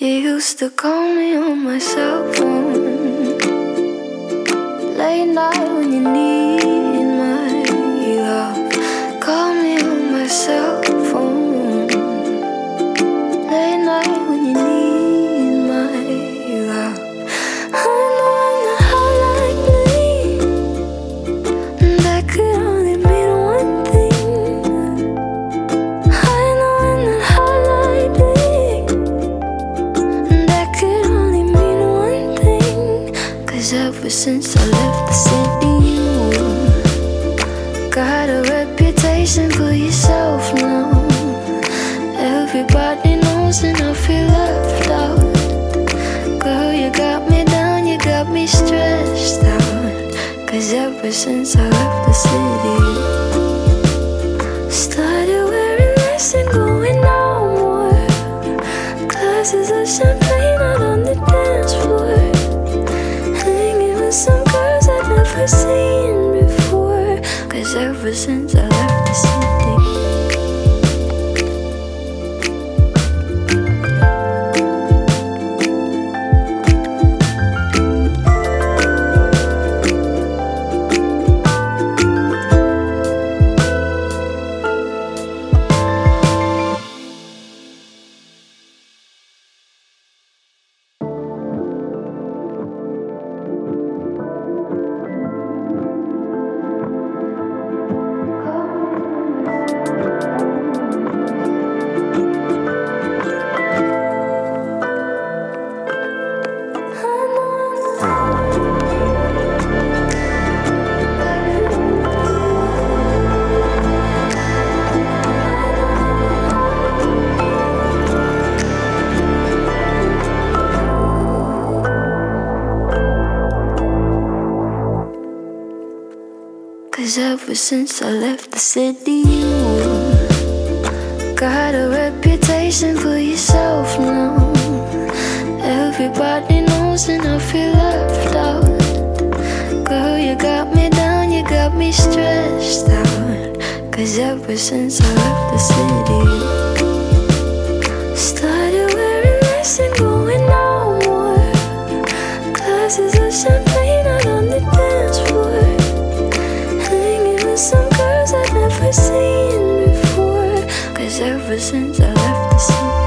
You used to call me on my cell phone. Late night when you need ever since I left the city, got a reputation for yourself now. Everybody knows, and I feel left out. Girl, you got me down, you got me stressed out. Cause ever since I left the city, started wearing less and going more. Glasses of champagne never seen before. Cause ever since I Cause ever since I left the city, you got a reputation for yourself now. Everybody knows, and I feel left out. Girl, you got me down, you got me stressed out. Cause ever since I left the city, started wearing less and going more. Glasses of champagne saying before. Cause ever since I left the city.